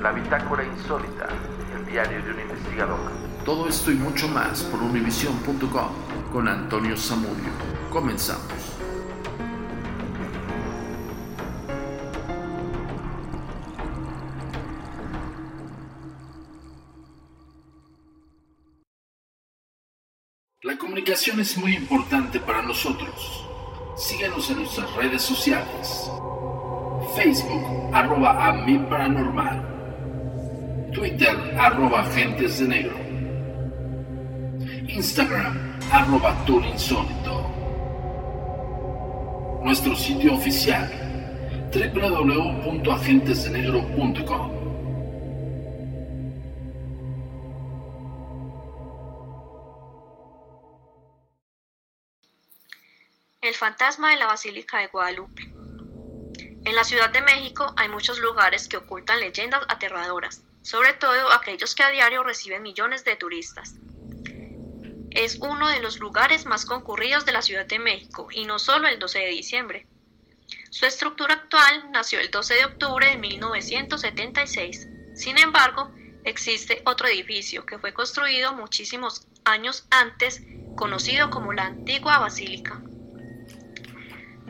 la bitácora insólita, el diario de un investigador. Todo esto y mucho más por univision.com con Antonio Zamudio. Comenzamos. La comunicación es muy importante para nosotros. Síguenos en nuestras redes sociales. Facebook, arroba a mi paranormal. Twitter, arroba agentes de negro. Instagram, arroba insólito. Nuestro sitio oficial, www.agentesdenegro.com. El fantasma de la Basílica de Guadalupe. En la Ciudad de México hay muchos lugares que ocultan leyendas aterradoras, sobre todo aquellos que a diario reciben millones de turistas. Es uno de los lugares más concurridos de la Ciudad de México y no solo el 12 de diciembre. Su estructura actual nació el 12 de octubre de 1976. Sin embargo, existe otro edificio que fue construido muchísimos años antes, conocido como la antigua Basílica.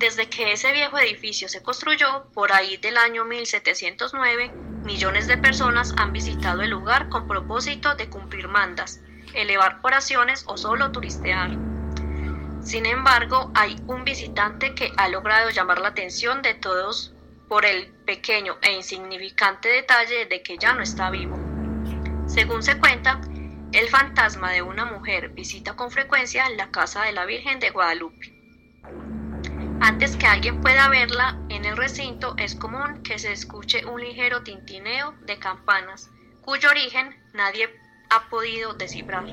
Desde que ese viejo edificio se construyó, por ahí del año 1709, millones de personas han visitado el lugar con propósito de cumplir mandas, elevar oraciones o solo turistear. Sin embargo, hay un visitante que ha logrado llamar la atención de todos por el pequeño e insignificante detalle de que ya no está vivo. Según se cuenta, el fantasma de una mujer visita con frecuencia la casa de la Virgen de Guadalupe. Antes que alguien pueda verla en el recinto, es común que se escuche un ligero tintineo de campanas, cuyo origen nadie ha podido descifrar.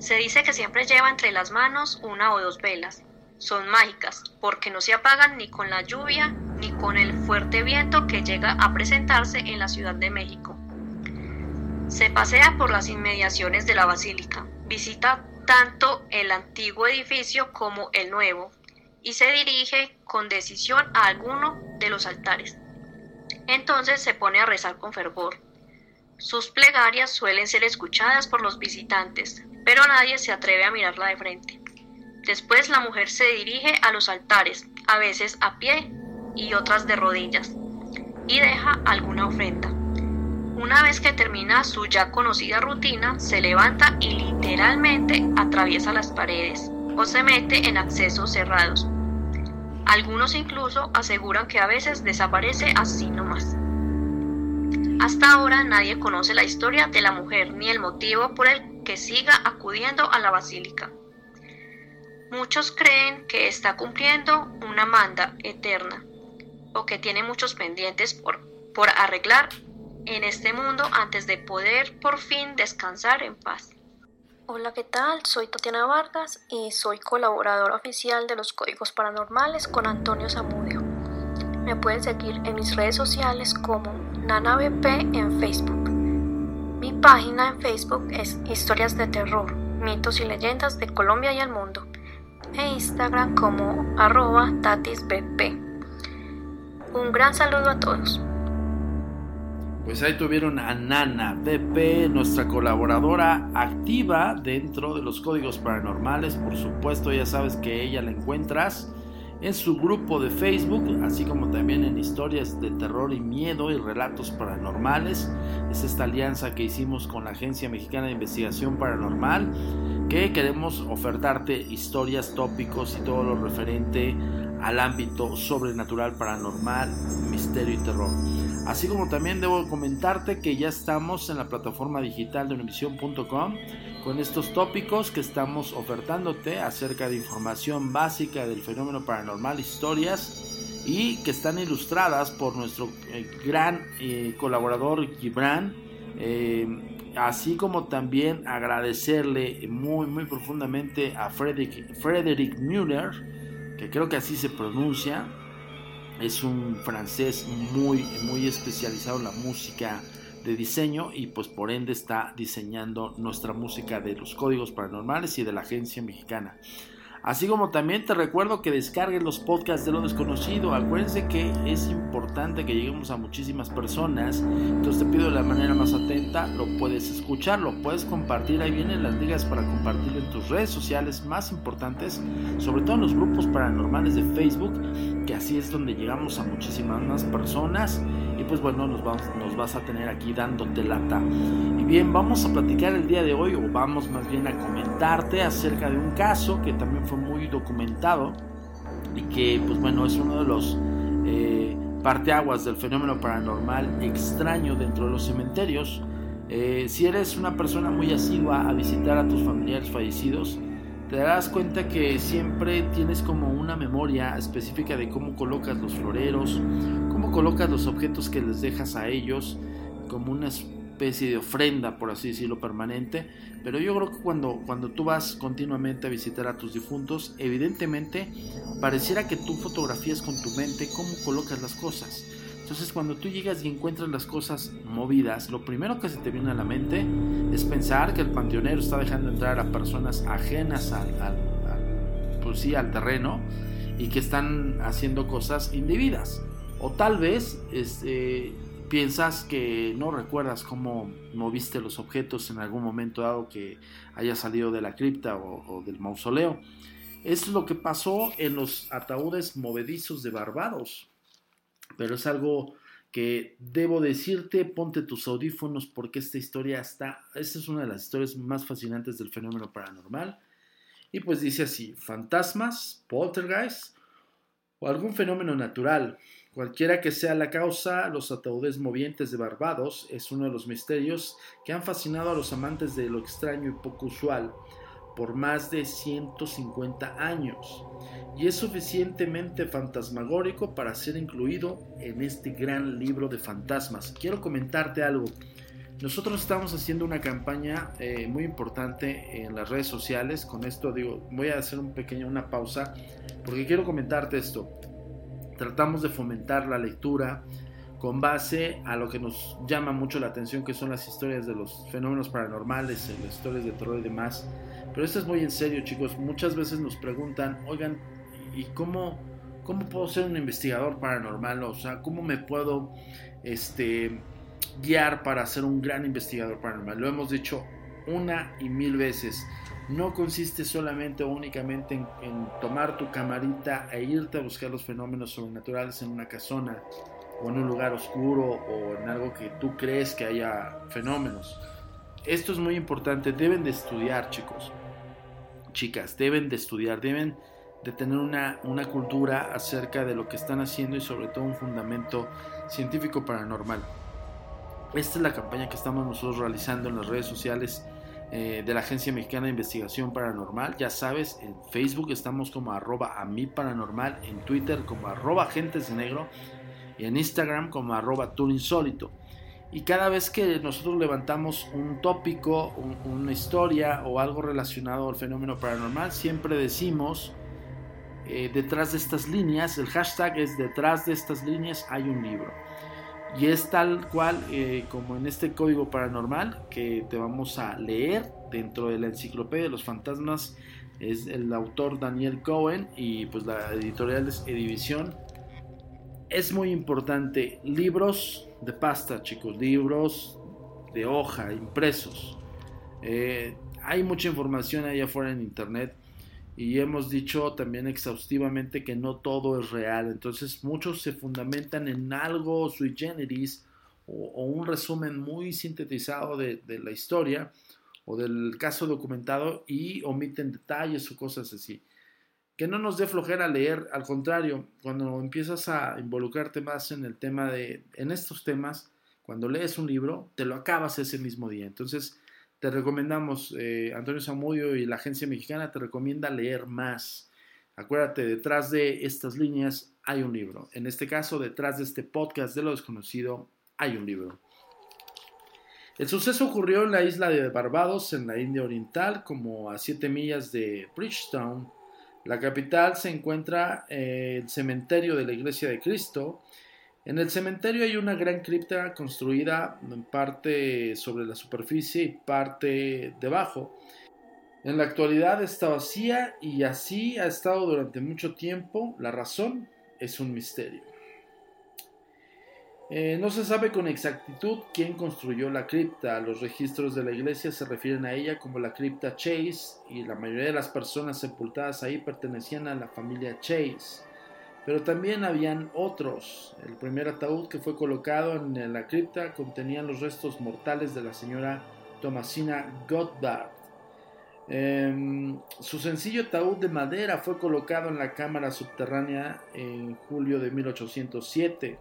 Se dice que siempre lleva entre las manos una o dos velas. Son mágicas, porque no se apagan ni con la lluvia ni con el fuerte viento que llega a presentarse en la Ciudad de México. Se pasea por las inmediaciones de la basílica, visita tanto el antiguo edificio como el nuevo, y se dirige con decisión a alguno de los altares. Entonces se pone a rezar con fervor. Sus plegarias suelen ser escuchadas por los visitantes, pero nadie se atreve a mirarla de frente. Después la mujer se dirige a los altares, a veces a pie y otras de rodillas, y deja alguna ofrenda. Una vez que termina su ya conocida rutina, se levanta y literalmente atraviesa las paredes o se mete en accesos cerrados. Algunos incluso aseguran que a veces desaparece así nomás. Hasta ahora nadie conoce la historia de la mujer ni el motivo por el que siga acudiendo a la basílica. Muchos creen que está cumpliendo una manda eterna o que tiene muchos pendientes por, por arreglar en este mundo antes de poder por fin descansar en paz. Hola, ¿qué tal? Soy Tatiana Vargas y soy colaboradora oficial de los Códigos Paranormales con Antonio Zamudio. Me pueden seguir en mis redes sociales como NanaBP en Facebook. Mi página en Facebook es Historias de Terror, Mitos y Leyendas de Colombia y el Mundo e Instagram como arroba tatisbp. Un gran saludo a todos. Pues ahí tuvieron a Nana BP, nuestra colaboradora activa dentro de los códigos paranormales. Por supuesto, ya sabes que ella la encuentras en su grupo de Facebook, así como también en historias de terror y miedo y relatos paranormales. Es esta alianza que hicimos con la Agencia Mexicana de Investigación Paranormal, que queremos ofertarte historias, tópicos y todo lo referente al ámbito sobrenatural, paranormal, misterio y terror. Así como también debo comentarte que ya estamos en la plataforma digital de univision.com con estos tópicos que estamos ofertándote acerca de información básica del fenómeno paranormal, historias y que están ilustradas por nuestro eh, gran eh, colaborador Gibran. Eh, así como también agradecerle muy muy profundamente a Frederick, Frederick Müller, que creo que así se pronuncia, es un francés muy, muy especializado en la música de diseño y pues por ende está diseñando nuestra música de los códigos paranormales y de la agencia mexicana. Así como también te recuerdo que descargues los podcasts de lo desconocido. Acuérdense que es importante que lleguemos a muchísimas personas. Entonces te pido de la manera más atenta, lo puedes escuchar, lo puedes compartir. Ahí vienen las ligas para compartir en tus redes sociales más importantes, sobre todo en los grupos paranormales de Facebook, que así es donde llegamos a muchísimas más personas. Y pues bueno, nos, vamos, nos vas a tener aquí dándote lata. Y bien, vamos a platicar el día de hoy, o vamos más bien a comentarte acerca de un caso que también fue muy documentado y que pues bueno es uno de los eh, parteaguas del fenómeno paranormal extraño dentro de los cementerios. Eh, si eres una persona muy asidua a visitar a tus familiares fallecidos, te darás cuenta que siempre tienes como una memoria específica de cómo colocas los floreros, cómo colocas los objetos que les dejas a ellos, como una especie de ofrenda, por así decirlo, permanente. Pero yo creo que cuando, cuando tú vas continuamente a visitar a tus difuntos, evidentemente pareciera que tú fotografías con tu mente cómo colocas las cosas. Entonces cuando tú llegas y encuentras las cosas movidas, lo primero que se te viene a la mente es pensar que el panteonero está dejando entrar a personas ajenas al, pues sí, al terreno y que están haciendo cosas indebidas. O tal vez este, piensas que no recuerdas cómo moviste los objetos en algún momento dado que haya salido de la cripta o, o del mausoleo. Es lo que pasó en los ataúdes movedizos de Barbados pero es algo que debo decirte, ponte tus audífonos porque esta historia está, esta es una de las historias más fascinantes del fenómeno paranormal. Y pues dice así, fantasmas, poltergeist o algún fenómeno natural, cualquiera que sea la causa, los ataúdes movientes de Barbados es uno de los misterios que han fascinado a los amantes de lo extraño y poco usual por más de 150 años y es suficientemente fantasmagórico para ser incluido en este gran libro de fantasmas. Quiero comentarte algo. Nosotros estamos haciendo una campaña eh, muy importante en las redes sociales. Con esto digo, voy a hacer un pequeño, una pausa, porque quiero comentarte esto. Tratamos de fomentar la lectura con base a lo que nos llama mucho la atención, que son las historias de los fenómenos paranormales, las historias de terror y demás. Pero esto es muy en serio, chicos. Muchas veces nos preguntan, oigan, ¿y cómo, cómo puedo ser un investigador paranormal? O sea, ¿cómo me puedo este, guiar para ser un gran investigador paranormal? Lo hemos dicho una y mil veces. No consiste solamente o únicamente en, en tomar tu camarita e irte a buscar los fenómenos sobrenaturales en una casona. o en un lugar oscuro o en algo que tú crees que haya fenómenos. Esto es muy importante, deben de estudiar chicos, chicas, deben de estudiar, deben de tener una, una cultura acerca de lo que están haciendo y sobre todo un fundamento científico paranormal. Esta es la campaña que estamos nosotros realizando en las redes sociales eh, de la Agencia Mexicana de Investigación Paranormal. Ya sabes, en Facebook estamos como arroba a mí paranormal, en Twitter como arroba agentes negro y en Instagram como arroba insólito. Y cada vez que nosotros levantamos un tópico, una historia o algo relacionado al fenómeno paranormal, siempre decimos eh, detrás de estas líneas, el hashtag es detrás de estas líneas hay un libro. Y es tal cual eh, como en este código paranormal que te vamos a leer dentro de la enciclopedia de los fantasmas. Es el autor Daniel Cohen y pues la editorial es Edivisión. Es muy importante. Libros de pasta, chicos. Libros de hoja, impresos. Eh, hay mucha información allá afuera en internet y hemos dicho también exhaustivamente que no todo es real. Entonces muchos se fundamentan en algo sui generis o, un resumen muy sintetizado de, la historia o del caso documentado y omiten detalles o cosas así. Que no nos dé flojera leer, al contrario, cuando empiezas a involucrarte más en el tema de, en estos temas, cuando lees un libro, te lo acabas ese mismo día. Entonces, te recomendamos, eh, Antonio Zamudio y la agencia mexicana te recomienda leer más. Acuérdate, detrás de estas líneas hay un libro. En este caso, detrás de este podcast de lo desconocido, hay un libro. El suceso ocurrió en la isla de Barbados, en la India Oriental, como a 7 millas de Bridgetown. La capital se encuentra el cementerio de la Iglesia de Cristo, en el cementerio hay una gran cripta construida en parte sobre la superficie y parte debajo. En la actualidad está vacía y así ha estado durante mucho tiempo. La razón es un misterio. Eh, no se sabe con exactitud quién construyó la cripta. Los registros de la iglesia se refieren a ella como la cripta Chase y la mayoría de las personas sepultadas ahí pertenecían a la familia Chase. Pero también habían otros. El primer ataúd que fue colocado en la cripta contenía los restos mortales de la señora Thomasina Goddard. Em, su sencillo ataúd de madera fue colocado en la cámara subterránea en julio de 1807.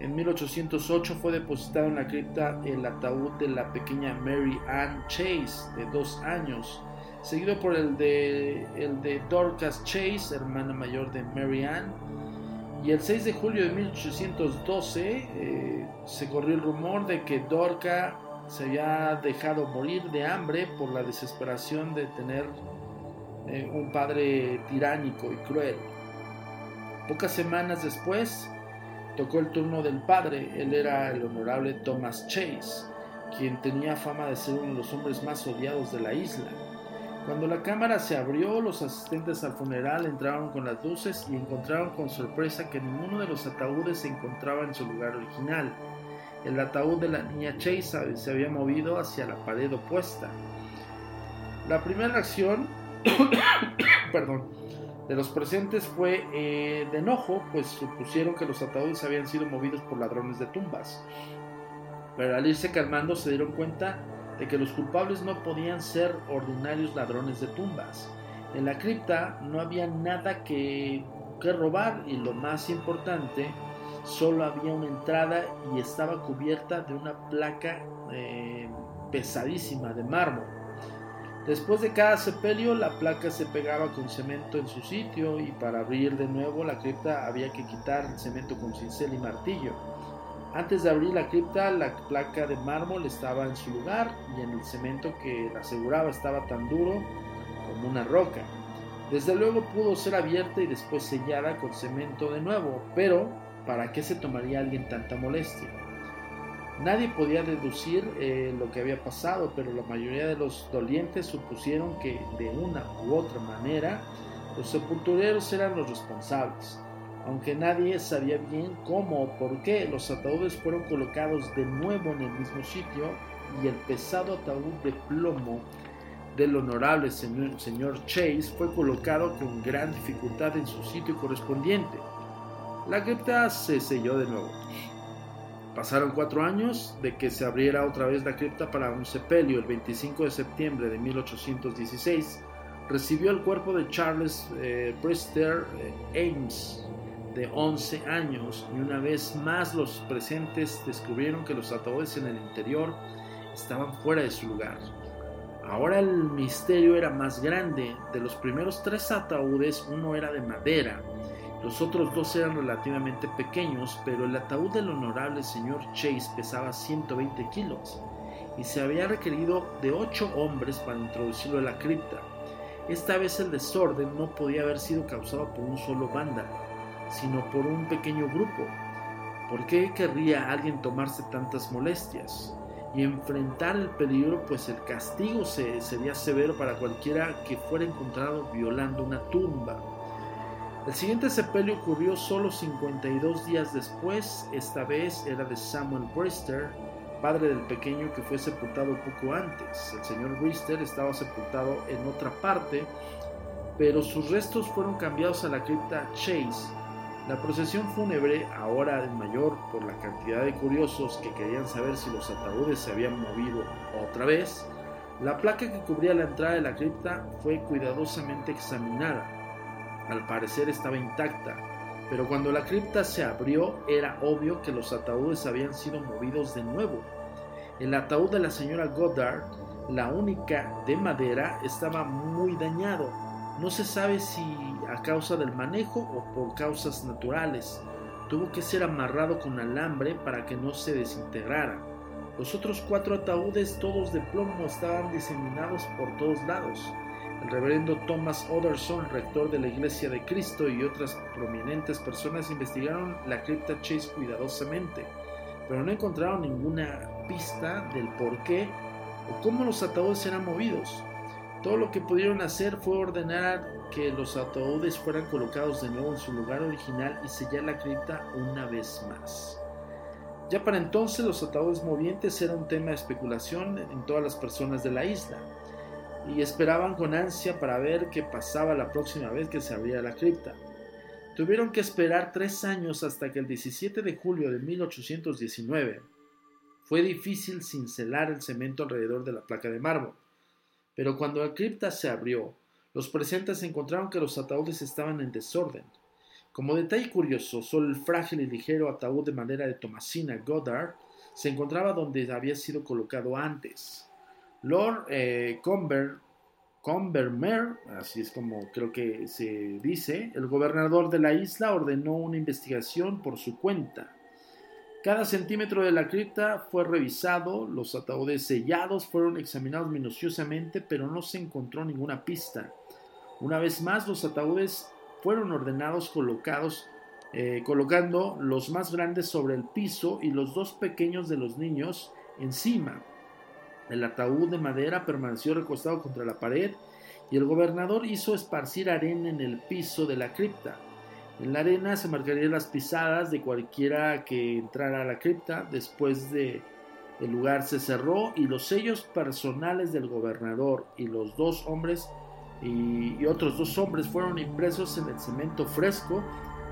En 1808 fue depositado en la cripta el ataúd de la pequeña Mary Ann Chase, de dos años, seguido por el de, el de Dorcas Chase, hermana mayor de Mary Ann, y el 6 de julio de 1812 eh, se corrió el rumor de que Dorca se había dejado morir de hambre por la desesperación de tener eh, un padre tiránico y cruel. Pocas semanas después tocó el turno del padre, él era el honorable Thomas Chase, quien tenía fama de ser uno de los hombres más odiados de la isla. Cuando la cámara se abrió, los asistentes al funeral entraron con las luces y encontraron con sorpresa que ninguno de los ataúdes se encontraba en su lugar original. El ataúd de la niña Chase se había movido hacia la pared opuesta. La primera acción perdón, de los presentes fue eh, de enojo, pues supusieron que los ataúdes habían sido movidos por ladrones de tumbas. Pero al irse calmando se dieron cuenta de que los culpables no podían ser ordinarios ladrones de tumbas. En la cripta no había nada que, que robar y lo más importante, solo había una entrada y estaba cubierta de una placa eh, pesadísima de mármol. Después de cada sepelio la placa se pegaba con cemento en su sitio y para abrir de nuevo la cripta había que quitar el cemento con cincel y martillo. Antes de abrir la cripta, la placa de mármol estaba en su lugar y en el cemento que la aseguraba estaba tan duro como una roca. Desde luego pudo ser abierta y después sellada con cemento de nuevo, pero ¿para qué se tomaría alguien tanta molestia? Nadie podía deducir eh, lo que había pasado, pero la mayoría de los dolientes supusieron que de una u otra manera los sepultureros eran los responsables aunque nadie sabía bien cómo o por qué los ataúdes fueron colocados de nuevo en el mismo sitio y el pesado ataúd de plomo del honorable señor, Chase fue colocado con gran dificultad en su sitio correspondiente. La cripta se selló de nuevo. Pasaron cuatro años de que se abriera otra vez la cripta para un sepelio. El 25 de septiembre de 1816 recibió el cuerpo de Charles eh, Brister eh, Ames, de 11 años, y una vez más los presentes descubrieron que los ataúdes en el interior estaban fuera de su lugar. Ahora el misterio era más grande. De los primeros tres ataúdes, uno era de madera los otros dos eran relativamente pequeños, pero el ataúd del honorable señor Chase pesaba 120 kilos y se había requerido de ocho hombres para introducirlo a la cripta. Esta vez el desorden no podía haber sido causado por un solo banda, sino por un pequeño grupo. ¿Por qué querría alguien tomarse tantas molestias? Y enfrentar el peligro, pues el castigo sería severo para cualquiera que fuera encontrado violando una tumba. El siguiente sepelio ocurrió solo 52 días después, esta vez era de Samuel Brister, padre del pequeño que fue sepultado poco antes. El señor Brister estaba sepultado en otra parte, pero sus restos fueron cambiados a la cripta Chase. La procesión fúnebre, ahora en mayor por la cantidad de curiosos que querían saber si los ataúdes se habían movido otra vez, la placa que cubría la entrada de la cripta fue cuidadosamente examinada al parecer estaba intacta, pero cuando la cripta se abrió era obvio que los ataúdes habían sido movidos de nuevo. El ataúd de la señora Goddard, la única de madera, estaba muy dañado. No se sabe si a causa del manejo o por causas naturales. Tuvo que ser amarrado con alambre para que no se desintegrara. Los otros cuatro ataúdes, todos de plomo, estaban diseminados por todos lados. El reverendo Thomas Otterson, rector de la Iglesia de Cristo, y otras prominentes personas investigaron la cripta Chase cuidadosamente, pero no encontraron ninguna pista del por qué o cómo los ataúdes eran movidos. Todo lo que pudieron hacer fue ordenar que los ataúdes fueran colocados de nuevo en su lugar original y sellar la cripta una vez más. Ya para entonces los ataúdes movientes eran un tema de especulación en todas las personas de la isla y esperaban con ansia para ver qué pasaba la próxima vez que se abría la cripta. Tuvieron que esperar tres años hasta que el 17 de julio de 1819 fue difícil cincelar el cemento alrededor de la placa de mármol. Pero cuando la cripta se abrió, los presentes encontraron que los ataúdes estaban en desorden. Como detalle curioso, solo el frágil y ligero ataúd de madera de Tomasina Goddard se encontraba donde había sido colocado antes. Lord eh, así es como creo que se dice, el gobernador de la isla ordenó una investigación por su cuenta. Cada centímetro de la cripta fue revisado, los ataúdes sellados fueron examinados minuciosamente, pero no se encontró ninguna pista. Una vez más, los ataúdes fueron ordenados colocados, eh, colocando los más grandes sobre el piso y los dos pequeños de los niños encima. El ataúd de madera permaneció recostado contra la pared y el gobernador hizo esparcir arena en el piso de la cripta. En la arena se marcarían las pisadas de cualquiera que entrara a la cripta. Después de el lugar se cerró y los sellos personales del gobernador y los dos hombres y, y otros dos hombres fueron impresos en el cemento fresco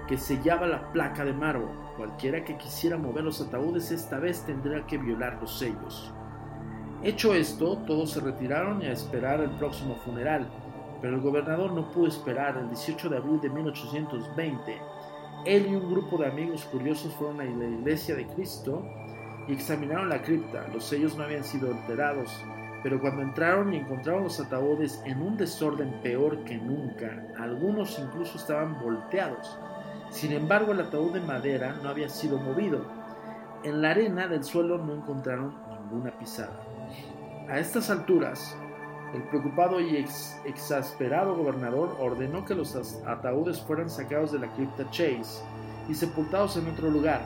que sellaba la placa de mármol. Cualquiera que quisiera mover los ataúdes esta vez tendría que violar los sellos. Hecho esto, todos se retiraron y a esperar el próximo funeral, pero el gobernador no pudo esperar. El 18 de abril de 1820, él y un grupo de amigos curiosos fueron a la iglesia de Cristo y examinaron la cripta. Los sellos no habían sido alterados, pero cuando entraron y encontraron los ataúdes en un desorden peor que nunca, algunos incluso estaban volteados. Sin embargo, el ataúd de madera no había sido movido. En la arena del suelo no encontraron ninguna pisada. A estas alturas, el preocupado y exasperado gobernador ordenó que los ataúdes fueran sacados de la cripta Chase y sepultados en otro lugar.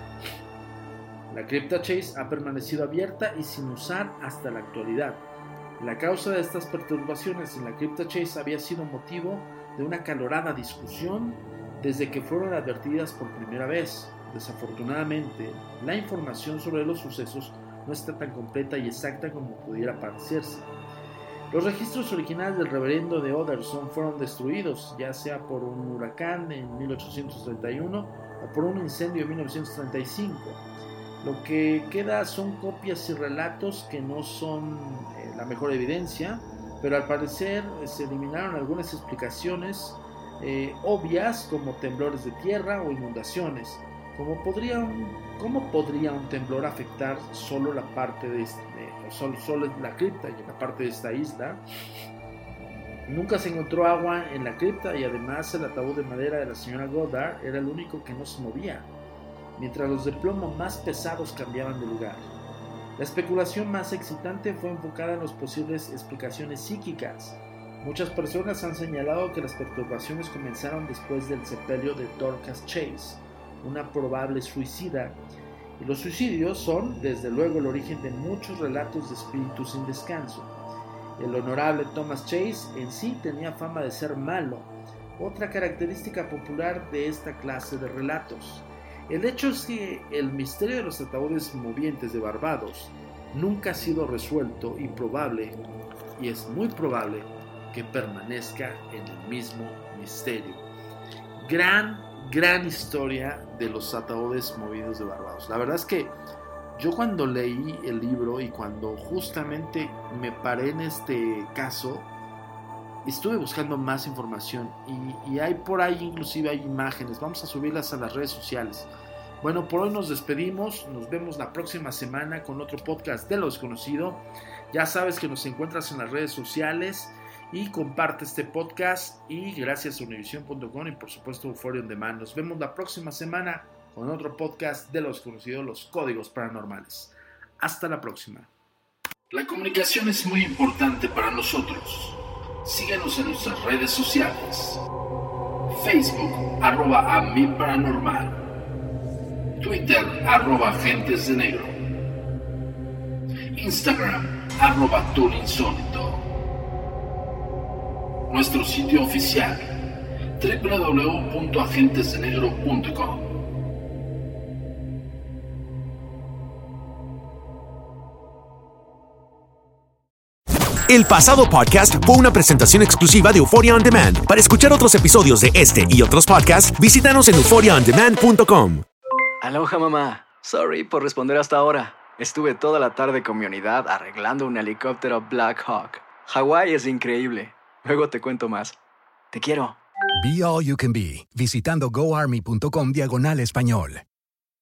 La cripta Chase ha permanecido abierta y sin usar hasta la actualidad. La causa de estas perturbaciones en la cripta Chase había sido motivo de una calorada discusión desde que fueron advertidas por primera vez. Desafortunadamente, la información sobre los sucesos no está tan completa y exacta como pudiera parecerse. Los registros originales del reverendo de Oderson fueron destruidos, ya sea por un huracán en 1831 o por un incendio en 1935. Lo que queda son copias y relatos que no son eh, la mejor evidencia, pero al parecer eh, se eliminaron algunas explicaciones eh, obvias como temblores de tierra o inundaciones. ¿Cómo podría, un, ¿Cómo podría un temblor afectar solo la parte de, este, solo, solo la cripta y la parte de esta isla? Nunca se encontró agua en la cripta y además el ataúd de madera de la señora Goddard era el único que no se movía, mientras los de plomo más pesados cambiaban de lugar. La especulación más excitante fue enfocada en las posibles explicaciones psíquicas. Muchas personas han señalado que las perturbaciones comenzaron después del sepelio de Dorcas Chase, una probable suicida, y los suicidios son, desde luego, el origen de muchos relatos de espíritus sin descanso. El honorable Thomas Chase en sí tenía fama de ser malo, otra característica popular de esta clase de relatos. El hecho es que el misterio de los ataúdes movientes de Barbados nunca ha sido resuelto y probable, y es muy probable que permanezca en el mismo misterio. Gran, gran historia de los ataúdes movidos de Barbados. La verdad es que yo cuando leí el libro y cuando justamente me paré en este caso, estuve buscando más información y, hay por ahí inclusive hay imágenes. Vamos a subirlas a las redes sociales. Bueno, por hoy nos despedimos. Nos vemos la próxima semana con otro podcast de lo desconocido. Ya sabes que nos encuentras en las redes sociales y comparte este podcast. Y gracias a univision.com y por supuesto Euphoria on Demand. Nos vemos la próxima semana con otro podcast de los conocidos los códigos paranormales. Hasta la próxima. La comunicación es muy importante para nosotros. Síguenos en nuestras redes sociales. Facebook, arroba a paranormal. Twitter, arroba agentes de negro. Instagram, arroba insólito. Nuestro sitio oficial, www.agentesdenegro.com. El pasado podcast fue una presentación exclusiva de Euphoria On Demand. Para escuchar otros episodios de este y otros podcasts, visítanos en euphoriaondemand.com. Aloha mamá. Sorry por responder hasta ahora. Estuve toda la tarde con mi unidad arreglando un helicóptero Black Hawk. Hawái es increíble. Luego te cuento más. Te quiero. Be All You Can Be, visitando goarmy.com diagonal español.